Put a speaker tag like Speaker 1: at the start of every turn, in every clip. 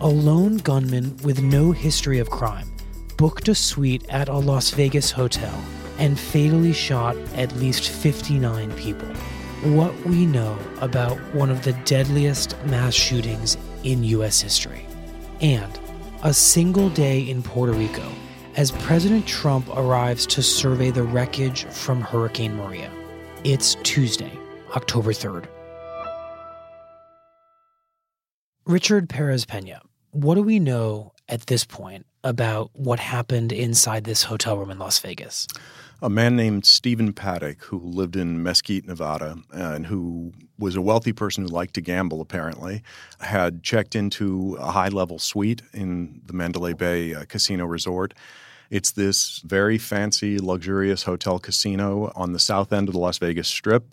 Speaker 1: a lone gunman with no history of crime booked a suite at a Las Vegas hotel and fatally shot at least 59 people. What we know about one of the deadliest mass shootings in U.S. history. And a single day in Puerto Rico as President Trump arrives to survey the wreckage from Hurricane Maria. It's Tuesday, October 3rd. Richard Pérez-Peña, what do we know at this point about what happened inside this hotel room in Las Vegas?
Speaker 2: A man named Stephen Paddock, who lived in Mesquite, Nevada, and who was a wealthy person who liked to gamble, apparently, had checked into a high level suite in the Mandalay Bay uh, Casino Resort. It's this very fancy, luxurious hotel casino on the south end of the Las Vegas Strip.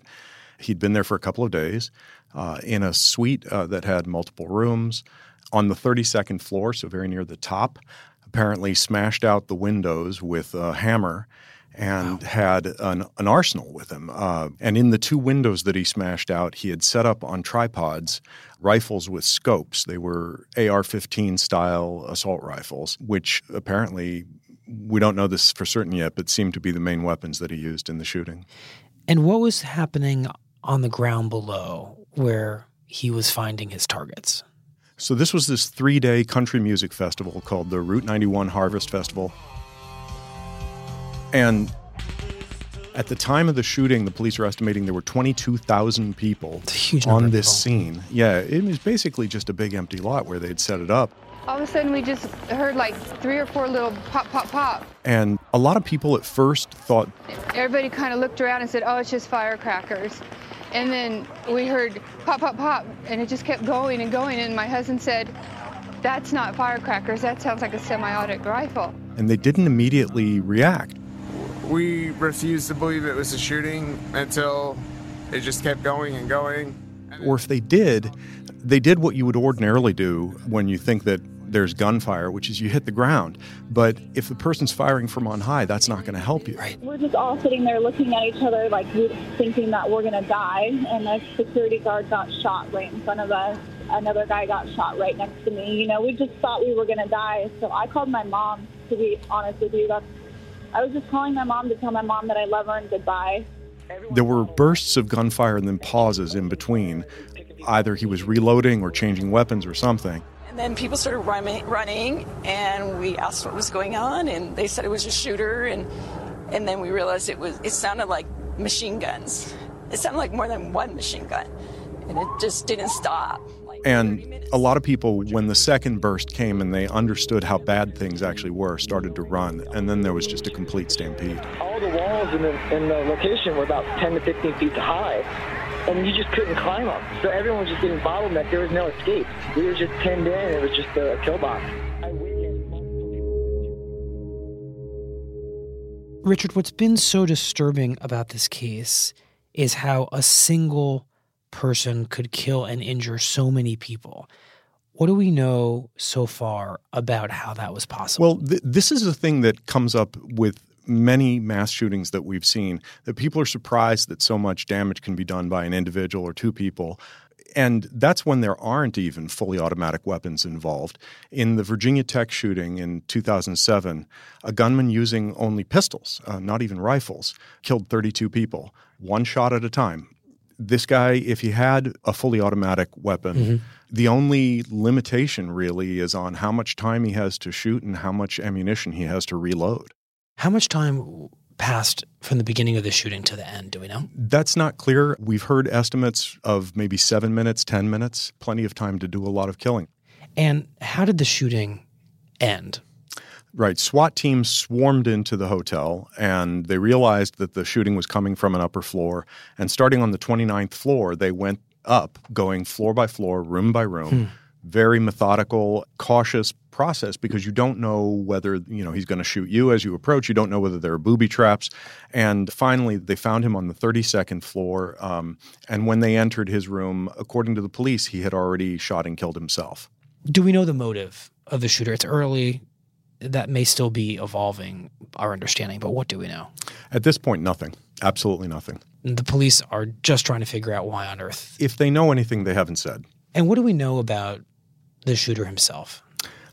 Speaker 2: He'd been there for a couple of days uh, in a suite uh, that had multiple rooms on the 32nd floor, so very near the top. Apparently, smashed out the windows with a hammer and wow. had an, an, arsenal with him. Uh, and in the two windows that he smashed out, he had set up on tripods rifles with scopes. They were AR 15 style assault rifles, which apparently we don't know this for certain yet, but seemed to be the main weapons that he used in the shooting.
Speaker 1: And what was happening on the ground below where he was finding his targets?
Speaker 2: So, this was this three day country music festival called the Route 91 Harvest Festival. And at the time of the shooting, the police are estimating there were 22,000 people on this scene. Yeah, it was basically just a big empty lot where they'd set it up.
Speaker 3: All of a sudden, we just heard like three or four little pop, pop, pop.
Speaker 2: And a lot of people at first thought.
Speaker 3: Everybody kind of looked around and said, oh, it's just firecrackers. And then we heard pop, pop, pop, and it just kept going and going. And my husband said, that's not firecrackers, that sounds like a semi-automatic rifle.
Speaker 2: And they didn't immediately react.
Speaker 4: We refused to believe it was a shooting until it just kept going and going.
Speaker 2: Or if they did, they did what you would ordinarily do when you think that there's gunfire, which is you hit the ground. But if the person's firing from on high, that's not going to help you.
Speaker 1: Right.
Speaker 5: We're just all sitting there looking at each other like thinking that we're going to die. And a security guard got shot right in front of us. Another guy got shot right next to me. You know, we just thought we were going to die. So I called my mom, to be honest with you. That's, I was just calling my mom to tell my mom that I love her and goodbye.
Speaker 2: There were bursts of gunfire and then pauses in between. Either he was reloading or changing weapons or something.
Speaker 6: And then people started running, running, and we asked what was going on, and they said it was a shooter, and and then we realized it was. It sounded like machine guns. It sounded like more than one machine gun, and it just didn't stop.
Speaker 2: And a lot of people, when the second burst came and they understood how bad things actually were, started to run. And then there was just a complete stampede.
Speaker 7: All the walls in the, in the location were about 10 to 15 feet high and you just couldn't climb them. So everyone was just getting bottlenecked. There was no escape. We were just pinned in. It was just a kill box.
Speaker 1: Richard, what's been so disturbing about this case is how a single person could kill and injure so many people. What do we know so far about how that was possible?
Speaker 2: Well, th- this is a thing that comes up with many mass shootings that we've seen that people are surprised that so much damage can be done by an individual or two people. And that's when there aren't even fully automatic weapons involved. In the Virginia Tech shooting in 2007, a gunman using only pistols, uh, not even rifles, killed 32 people, one shot at a time. This guy, if he had a fully automatic weapon,
Speaker 1: Mm-hmm.
Speaker 2: the only limitation really is on how much time he has to shoot and how much ammunition he has to reload.
Speaker 1: How much time passed from the beginning of the shooting to the end? Do we know?
Speaker 2: That's not clear. We've heard estimates of maybe seven minutes, 10 minutes, plenty of time to do a lot of killing.
Speaker 1: And how did the shooting end?
Speaker 2: Right. SWAT teams swarmed into the hotel and they realized that the shooting was coming from an upper floor. And starting on the 29th floor, they went up, going floor by floor, room by room. Hmm. Very methodical, cautious process because you don't know whether you know he's going to shoot you as you approach. You don't know whether there are booby traps. And finally, they found him on the 32nd floor. Um, and when they entered his room, according to the police, he had already shot and killed himself.
Speaker 1: Do we know the motive of the shooter? It's early. That may still be evolving our understanding, but what do we know?
Speaker 2: At this point, nothing. Absolutely nothing.
Speaker 1: The police are just trying to figure out why on earth.
Speaker 2: If they know anything, they haven't said.
Speaker 1: And what do we know about the shooter himself?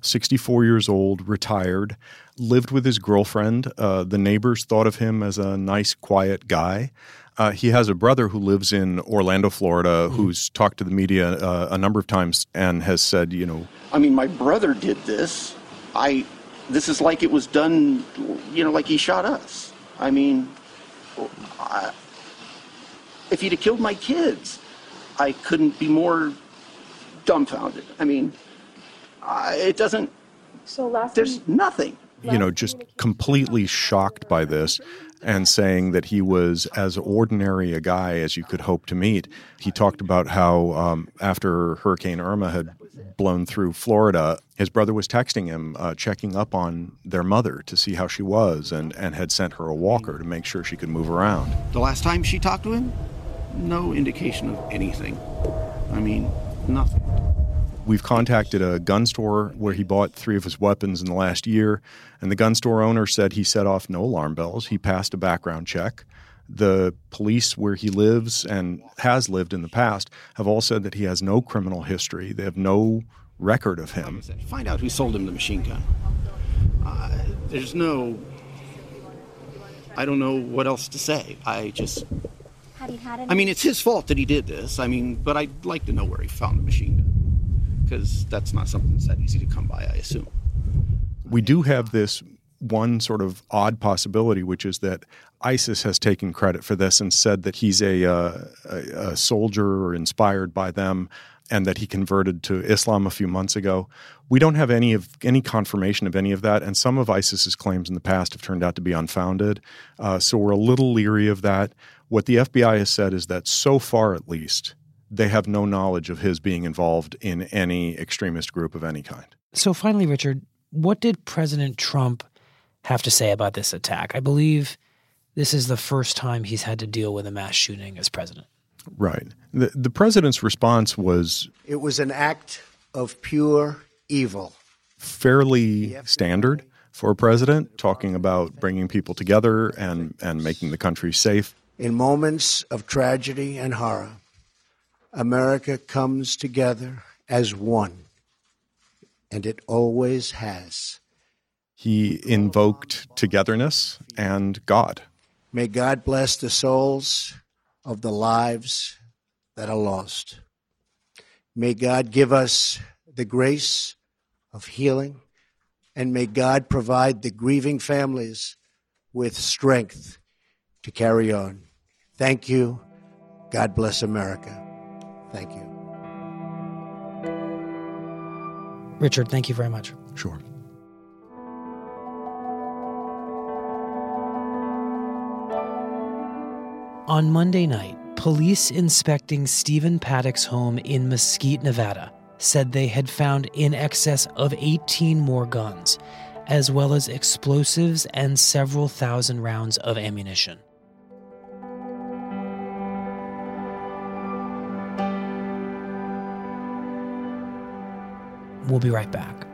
Speaker 2: 64 years old, retired, lived with his girlfriend. Uh, the neighbors thought of him as a nice, quiet guy. Uh, he has a brother who lives in Orlando, Florida, who's talked to the media uh, a number of times and has said, you know,
Speaker 8: I mean, my brother did this. I, this is like it was done, you know, like he shot us. I mean, I, if he'd have killed my kids, I couldn't be more dumbfounded. I mean, I, it doesn't.
Speaker 5: So last
Speaker 8: There's nothing.
Speaker 2: you know, just completely shocked by this and saying that he was as ordinary a guy as you could hope to meet. He talked about how um, after Hurricane Irma had blown through Florida, his brother was texting him, uh, checking up on their mother to see how she was, and, and had sent her a walker to make sure she could move around.
Speaker 8: The last time she talked to him, no indication of anything. I mean, nothing.
Speaker 2: We've contacted a gun store where he bought three of his weapons in the last year, and the gun store owner said he set off no alarm bells. He passed a background check. The police where he lives and has lived in the past have all said that he has no criminal history. They have no record of him.
Speaker 8: Find out who sold him the machine gun. Uh, there's no. I don't know what else to say. I just.
Speaker 9: Had he had
Speaker 8: I mean, it's his fault that he did this. I mean, but I'd like to know where he found the machine gun. Because that's not something that's that easy to come by, I assume.
Speaker 2: We do have this one sort of odd possibility, which is that ISIS has taken credit for this and said that he's a, uh, a, a soldier or inspired by them and that he converted to Islam a few months ago. We don't have any of any confirmation of any of that, and some of ISIS's claims in the past have turned out to be unfounded. Uh, so we're a little leery of that. What the FBI has said is that so far, at least, they have no knowledge of his being involved in any extremist group of any kind.
Speaker 1: So, finally, Richard, what did President Trump have to say about this attack? I believe this is the first time he's had to deal with a mass shooting as president.
Speaker 2: Right. The, the president's response was
Speaker 10: It was an act of pure evil.
Speaker 2: fairly standard for a president, talking about bringing people together and, and making the country safe.
Speaker 10: In moments of tragedy and horror, America comes together as one, and it always has.
Speaker 2: He invoked togetherness and God.
Speaker 10: May God bless the souls of the lives that are lost. May God give us the grace of healing, and may God provide the grieving families with strength to carry on. Thank you. God bless America. Thank you.
Speaker 1: Richard, thank you very much.
Speaker 2: Sure.
Speaker 1: On Monday night, police inspecting Stephen Paddock's home in Mesquite, Nevada, said they had found in excess of 18 more guns, as well as explosives and several thousand rounds of ammunition. We'll be right back.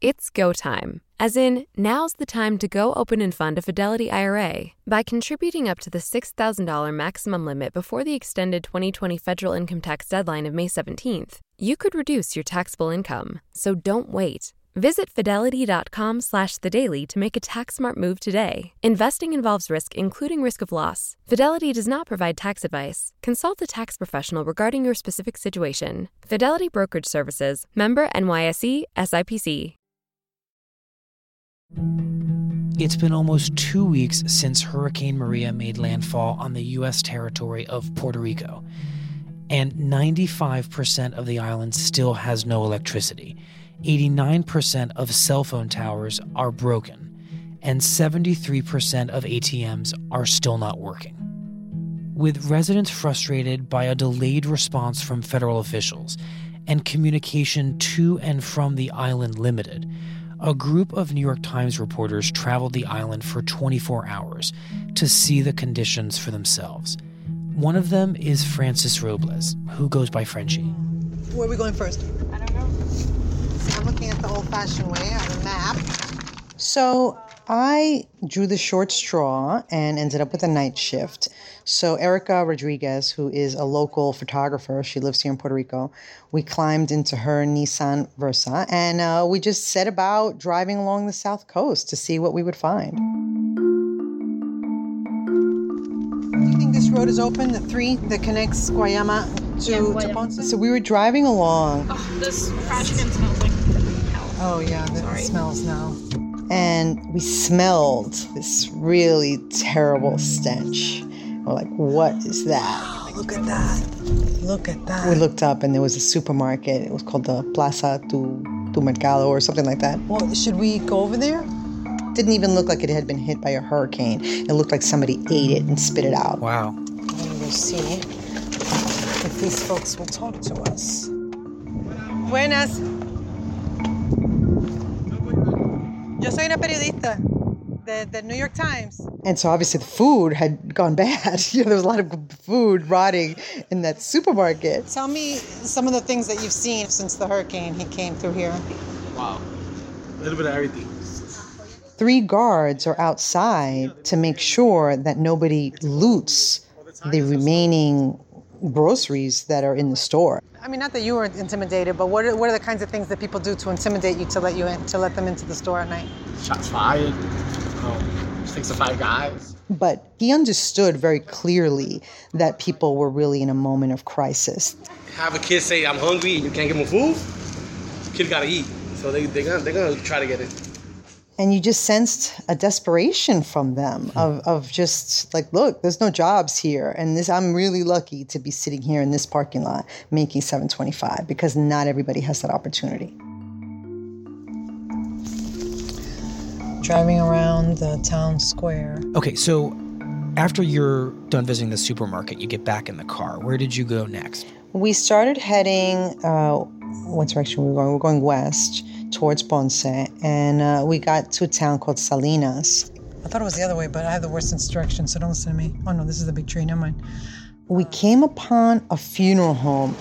Speaker 9: It's go time, as in, now's the time to go open and fund a Fidelity IRA. By contributing up to the $6,000 maximum limit before the extended 2020 federal income tax deadline of May 17th, you could reduce your taxable income. So don't wait. Visit fidelity.com slash the daily to make a tax smart move today. Investing involves risk, including risk of loss. Fidelity does not provide tax advice. Consult a tax professional regarding your specific situation. Fidelity Brokerage Services, member NYSE, SIPC.
Speaker 1: It's been almost two weeks since Hurricane Maria made landfall on the U.S. territory of Puerto Rico, and 95% of the island still has no electricity. 89% of cell phone towers are broken, and 73% of ATMs are still not working. With residents frustrated by a delayed response from federal officials and communication to and from the island limited, a group of New York Times reporters traveled the island for 24 hours to see the conditions for themselves. One of them is Frances Robles, who goes by Frenchie.
Speaker 11: Where are we going first? I don't know. I'm looking at the old fashioned way on a map. So I drew the short straw and ended up with a night shift. So Erica Rodriguez, who is a local photographer, she lives here in Puerto Rico. We climbed into her Nissan Versa and uh, we just set about driving along the south coast to see what we would find. Do you think this road is open? The three that connects Guayama to,
Speaker 12: Yeah,
Speaker 11: to Ponce? So we were driving along.
Speaker 12: Oh, this trash can smells like hell.
Speaker 11: Oh yeah, that smells now. And we smelled this really terrible stench. We're like, what is that? Look at that. Look at that. We looked up and there was a supermarket. It was called the Plaza tu, tu Mercado or something like that. Well, should we go over there? Didn't even look like it had been hit by a hurricane. It looked like somebody ate it and spit it out.
Speaker 1: Wow.
Speaker 11: I'm gonna go see if these folks will talk to us. Buenas. Yo soy una periodista de, de New York Times. And so obviously the food had gone bad. you know, there was a lot of food rotting in that supermarket. Tell me some of the things that you've seen since the hurricane he came through here.
Speaker 13: Wow. A little bit of everything.
Speaker 11: Three guards are outside to make sure that nobody loots the remaining groceries that are in the store. I mean, not that you were intimidated, but what are, what are the kinds of things that people do to intimidate you to let you in, to let them into the store at night?
Speaker 13: Shots fired. Um, six to five guys.
Speaker 11: But he understood very clearly that people were really in a moment of crisis.
Speaker 13: Have a kid say, I'm hungry, you can't give him food. Kid gotta eat. So they, they're, gonna, they're gonna try to get it.
Speaker 11: And you just sensed a desperation from them of, of just like, look, there's no jobs here. And this I'm really lucky to be sitting here in this parking lot making 725 because not everybody has that opportunity. Driving around the town square.
Speaker 1: Okay, so after you're done visiting the supermarket, you get back in the car. Where did you go next?
Speaker 11: We started heading, uh, what direction were we going? We're going west towards Ponce, and uh, we got to a town called Salinas. I thought it was the other way, but I have the worst direction, so don't listen to me. Oh no, this is the big tree, never mind. We came upon a funeral home.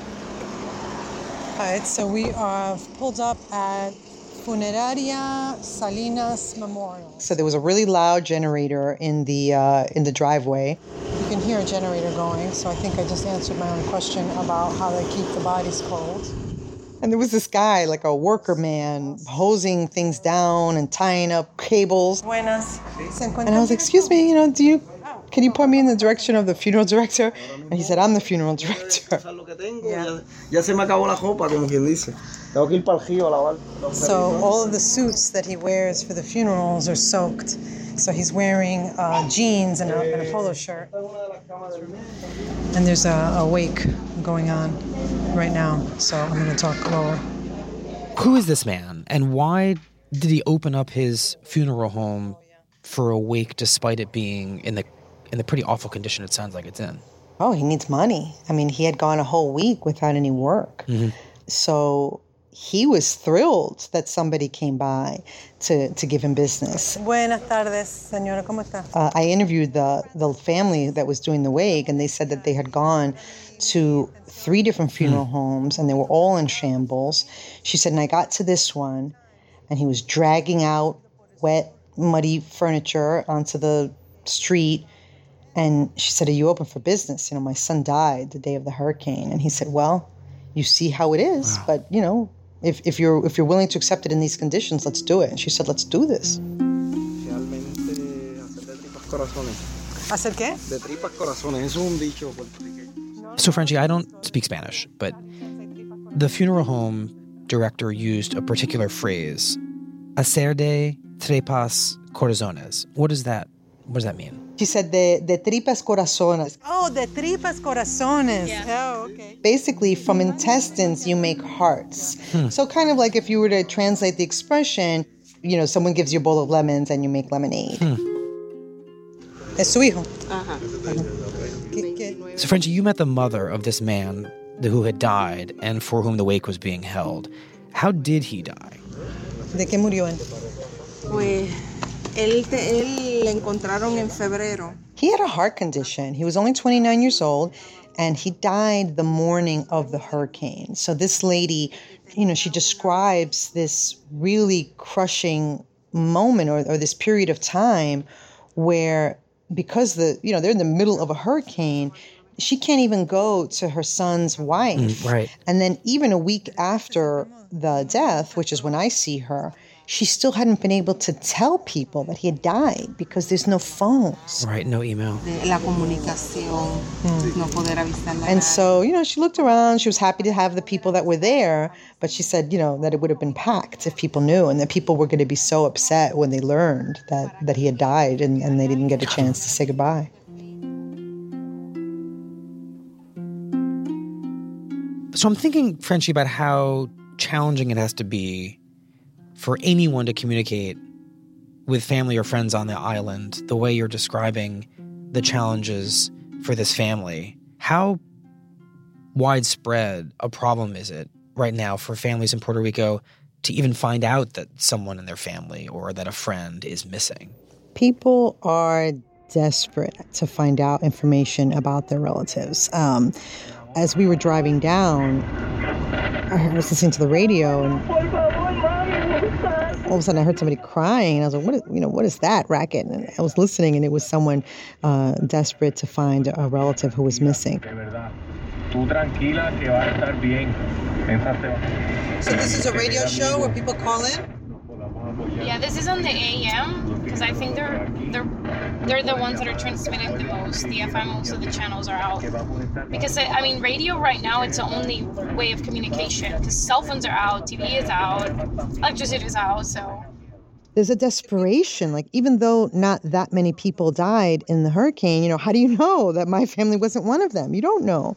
Speaker 11: All right, so we are pulled up at Funeraria Salinas Memorial. So there was a really loud generator in the uh, in the driveway. You can hear a generator going, so I think I just answered my own question about how they keep the bodies cold. And there was this guy, like a worker man, hosing things down and tying up cables. Buenas. And I was like, excuse me, you know, do you, can you point me in the direction of the funeral director? And he said, I'm the funeral director.
Speaker 14: Ya se me acabó la ropa, como quien dice. Tengo que ir para el río a lavar.
Speaker 11: So all of the suits that he wears for the funerals are soaked. So he's wearing uh, jeans and a, and a polo shirt. And there's a, a wake going on right now. So I'm going to talk lower.
Speaker 1: Who is this man, and why did he open up his funeral home for a wake despite it being in the in the pretty awful condition it sounds like it's in?
Speaker 11: Oh, he needs money. I mean, he had gone a whole week without any work. So he was thrilled that somebody came by to, to give him business. Buenas tardes, señora. ¿Cómo está? Uh, I interviewed the, the family that was doing the wake, and they said that they had gone to three different funeral homes, and they were all in shambles. She said, and I got to this one, and he was dragging out wet, muddy furniture onto the street. And she said, Are you open for business? You know, my son died the day of the hurricane. And he said, Well, you see how it is, but you know, if, if you're if you're willing to accept it in these conditions, let's do it. And she said, Let's do this.
Speaker 14: ¿Hacer qué? De tripas corazones, eso es un dicho puertorriqueño.
Speaker 1: So, Frenchie, I don't speak Spanish, but the funeral home director used a particular phrase, hacer de tripas corazones. What does that what does that mean?
Speaker 11: She said de, de tripas corazones.
Speaker 15: Oh, de tripas corazones. Oh, okay.
Speaker 11: Basically, from intestines, you make hearts.
Speaker 1: Hmm.
Speaker 11: So, kind of like if you were to translate the expression, you know, someone gives you a bowl of lemons and you make lemonade.
Speaker 1: Hmm.
Speaker 11: Es su hijo.
Speaker 1: So, Frenchie, you met the mother of this man who had died and for whom the wake was being held. How did he die?
Speaker 11: ¿De qué murió él?
Speaker 15: Pues él, te, él le encontraron en febrero.
Speaker 11: He had a heart condition. He was only 29 years old and he died the morning of the hurricane. So this lady, you know, she describes this really crushing moment or, or this period of time where because the, you know, they're in the middle of a hurricane, she can't even go to her son's wife.
Speaker 1: Mm, right.
Speaker 11: And then even a week after the death, which is when I see her, she still hadn't been able to tell people that he had died because there's no phones.
Speaker 1: Right, no email.
Speaker 15: La comunicación, mm. no poder avisarla.
Speaker 11: And so, you know, she looked around. She was happy to have the people that were there, but she said, you know, that it would have been packed if people knew and that people were going to be so upset when they learned that, that he had died and, and they didn't get a chance to say goodbye.
Speaker 1: So I'm thinking, Frenchie, about how challenging it has to be for anyone to communicate with family or friends on the island the way you're describing the challenges for this family. How widespread a problem is it right now for families in Puerto Rico to even find out that someone in their family or that a friend is missing?
Speaker 11: People are desperate to find out information about their relatives. Um, as we were driving down, I was listening to the radio, and all of a sudden I heard somebody crying, and I was like, "What? Is, you know, what is that racket?" And I was listening, and it was someone uh, desperate to find a relative who was missing.
Speaker 15: So this is a radio show where people call in?
Speaker 12: Yeah, this is on the AM because I think they're they're they're the ones that are transmitting the most. The FM, most of the channels are out because I mean, radio right now it's the only way of communication because cell phones are out, TV is out, electricity is out, so.
Speaker 11: There's a desperation. Like, even though not that many people died in the hurricane, you know, how do you know that my family wasn't one of them? You don't know.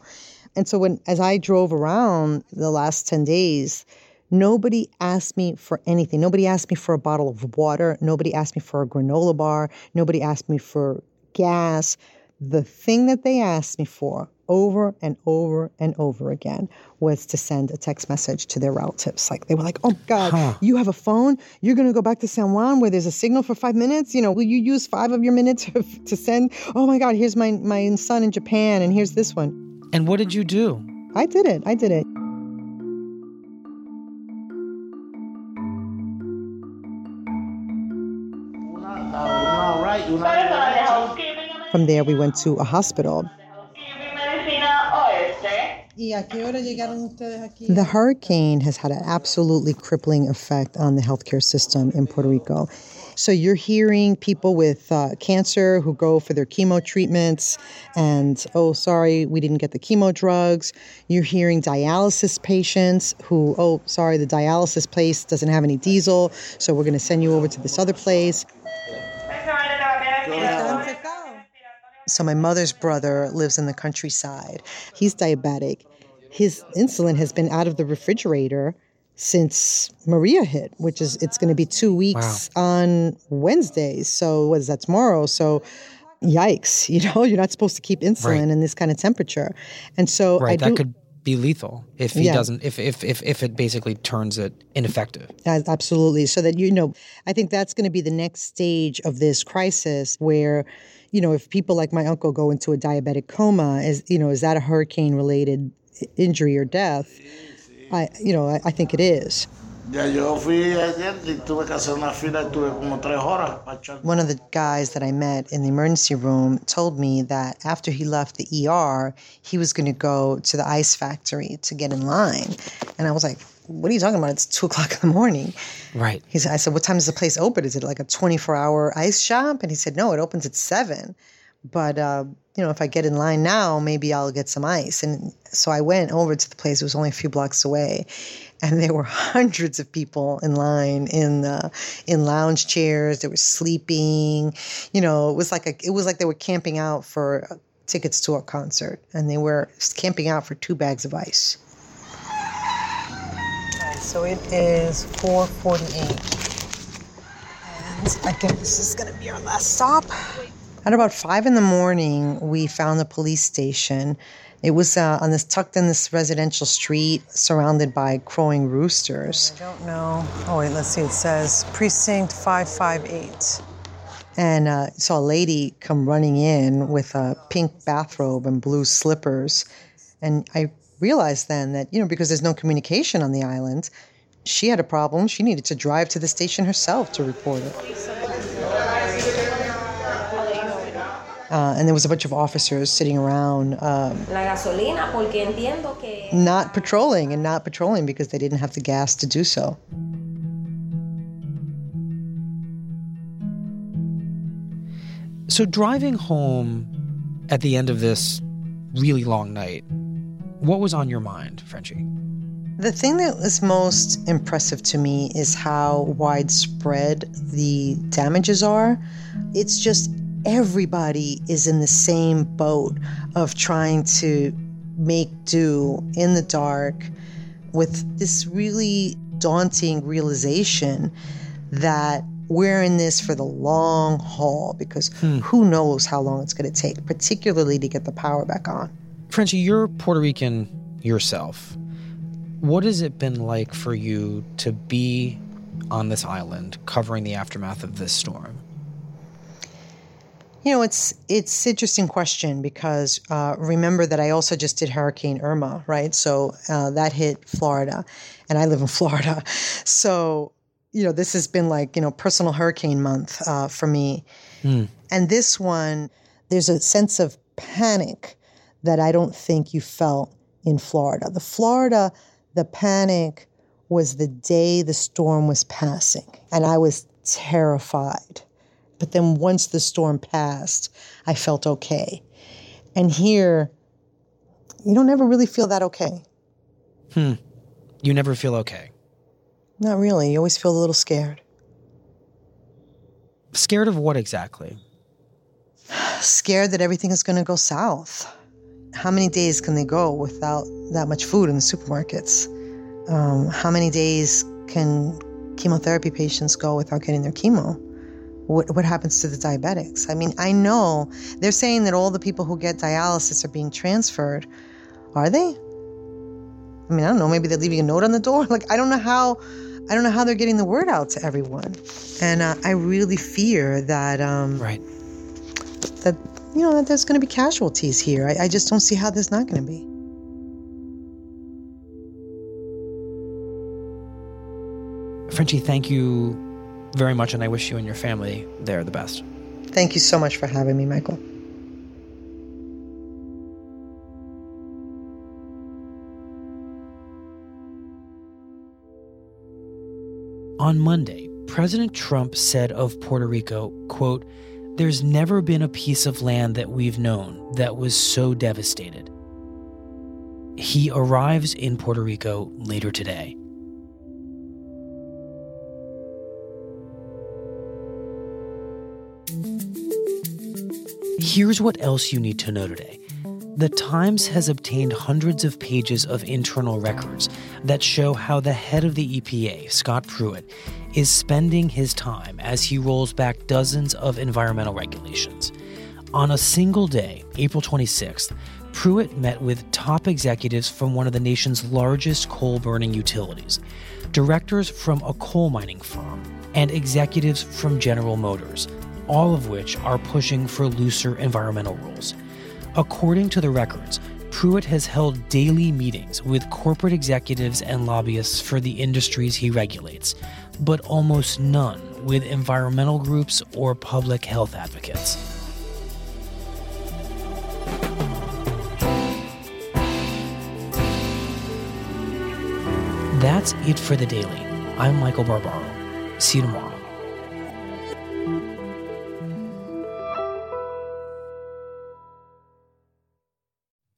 Speaker 11: And so, when as I drove around the last 10 days, Nobody asked me for anything. Nobody asked me for a bottle of water. Nobody asked me for a granola bar. Nobody asked me for gas. The thing that they asked me for over and over and over again was to send a text message to their relatives. Like they were like, "Oh God,
Speaker 1: Huh.
Speaker 11: you have a phone? You're gonna go back to San Juan where there's a signal for five minutes? You know, will you use five of your minutes to send? Oh my God, here's my my son in Japan, and here's this one."
Speaker 1: And what did you do?
Speaker 11: I did it. I did it. From there, we went to a hospital.
Speaker 15: ¿Y a qué hora llegaron ustedes aquí?
Speaker 11: The hurricane has had an absolutely crippling effect on the healthcare system in Puerto Rico. So you're hearing people with uh, cancer who go for their chemo treatments, and oh, sorry, we didn't get the chemo drugs. You're hearing dialysis patients who, oh, sorry, the dialysis place doesn't have any diesel, so we're going to send you over to this other place. So my mother's brother lives in the countryside. He's diabetic. His insulin has been out of the refrigerator since Maria hit, which is it's going to be two weeks on Wednesday. So what is that tomorrow? So yikes! You know you're not supposed to keep insulin
Speaker 1: Right.
Speaker 11: in this kind of temperature, and so I
Speaker 1: Right,
Speaker 11: do,
Speaker 1: that could be lethal if he
Speaker 11: Yeah.
Speaker 1: doesn't if, if if if it basically turns it ineffective.
Speaker 11: Absolutely. So that, you know, I think that's going to be the next stage of this crisis where, you know, if people like my uncle go into a diabetic coma, is, you know, is that a hurricane related injury or death? I, you know, I, I think it is.
Speaker 16: Ya yo fui ayer y tuve que hacer una fila y tuve como tres horas para echar.
Speaker 11: One of the guys that I met in the emergency room told me that after he left the ER, he was going to go to the ice factory to get in line. And I was like, what are you talking about? It's two o'clock in the morning.
Speaker 1: Right.
Speaker 11: He said, I said, what time does the place open? Is it like a 24 hour ice shop? And he said, no, it opens at seven. But, uh, you know, if I get in line now, maybe I'll get some ice. And so I went over to the place. It was only a few blocks away. And there were hundreds of people in line in uh, in lounge chairs. They were sleeping. You know, it was like a, it was like they were camping out for uh, tickets to a concert, and they were camping out for two bags of ice. So it is 448. And I guess this is going to be our last stop. At about five in the morning, we found the police station. It was uh, on this tucked in this residential street, surrounded by crowing roosters. I don't know. Oh wait, let's see. It says precinct five five eight. And uh, saw a lady come running in with a pink bathrobe and blue slippers, and I realized then that you know because there's no communication on the island, she had a problem. She needed to drive to the station herself to report it. Uh, and there was a bunch of officers sitting around, um,
Speaker 17: La gasolina, porque entiendo que.
Speaker 11: not patrolling and not patrolling because they didn't have the gas to do so.
Speaker 1: So, driving home at the end of this really long night, what was on your mind, Frenchie?
Speaker 11: The thing that was most impressive to me is how widespread the damages are. It's just everybody is in the same boat of trying to make do in the dark with this really daunting realization that we're in this for the long haul because hmm. who knows how long it's going to take, particularly to get the power back on.
Speaker 1: Frenchie, you're Puerto Rican yourself. What has it been like for you to be on this island covering the aftermath of this storm?
Speaker 11: You know, it's it's interesting question because uh, remember that I also just did Hurricane Irma, right? So uh, that hit Florida, and I live in Florida, so you know this has been like you know personal hurricane month uh, for me. And this one, there's a sense of panic that I don't think you felt in Florida. The Florida, the panic was the day the storm was passing, and I was terrified. But then once the storm passed, I felt okay. And here, you don't ever really feel that okay.
Speaker 1: Hmm. You never feel okay.
Speaker 11: Not really. You always feel a little scared.
Speaker 1: Scared of what exactly?
Speaker 11: Scared that everything is going to go south. How many days can they go without that much food in the supermarkets? Um, how many days can chemotherapy patients go without getting their chemo? What, what happens to the diabetics? I mean, I know they're saying that all the people who get dialysis are being transferred. Are they? I mean, I don't know. Maybe they're leaving a note on the door. Like, I don't know how. I don't know how they're getting the word out to everyone, and uh, I really fear that. Um,
Speaker 1: right.
Speaker 11: That you know that there's going to be casualties here. I, I just don't see how there's not going to be.
Speaker 1: Frenchie, thank you very much, and I wish you and your family there the best.
Speaker 11: Thank you so much for having me, Michael.
Speaker 1: On Monday, President Trump said of Puerto Rico, quote, There's never been a piece of land that we've known that was so devastated. He arrives in Puerto Rico later today. Here's what else you need to know today. The Times has obtained hundreds of pages of internal records that show how the head of the EPA, Scott Pruitt, is spending his time as he rolls back dozens of environmental regulations. On a single day, April 26th, Pruitt met with top executives from one of the nation's largest coal burning utilities, directors from a coal mining firm, and executives from General Motors, all of which are pushing for looser environmental rules. According to the records, Pruitt has held daily meetings with corporate executives and lobbyists for the industries he regulates, but almost none with environmental groups or public health advocates. That's it for the daily. I'm Michael Barbaro. See you tomorrow.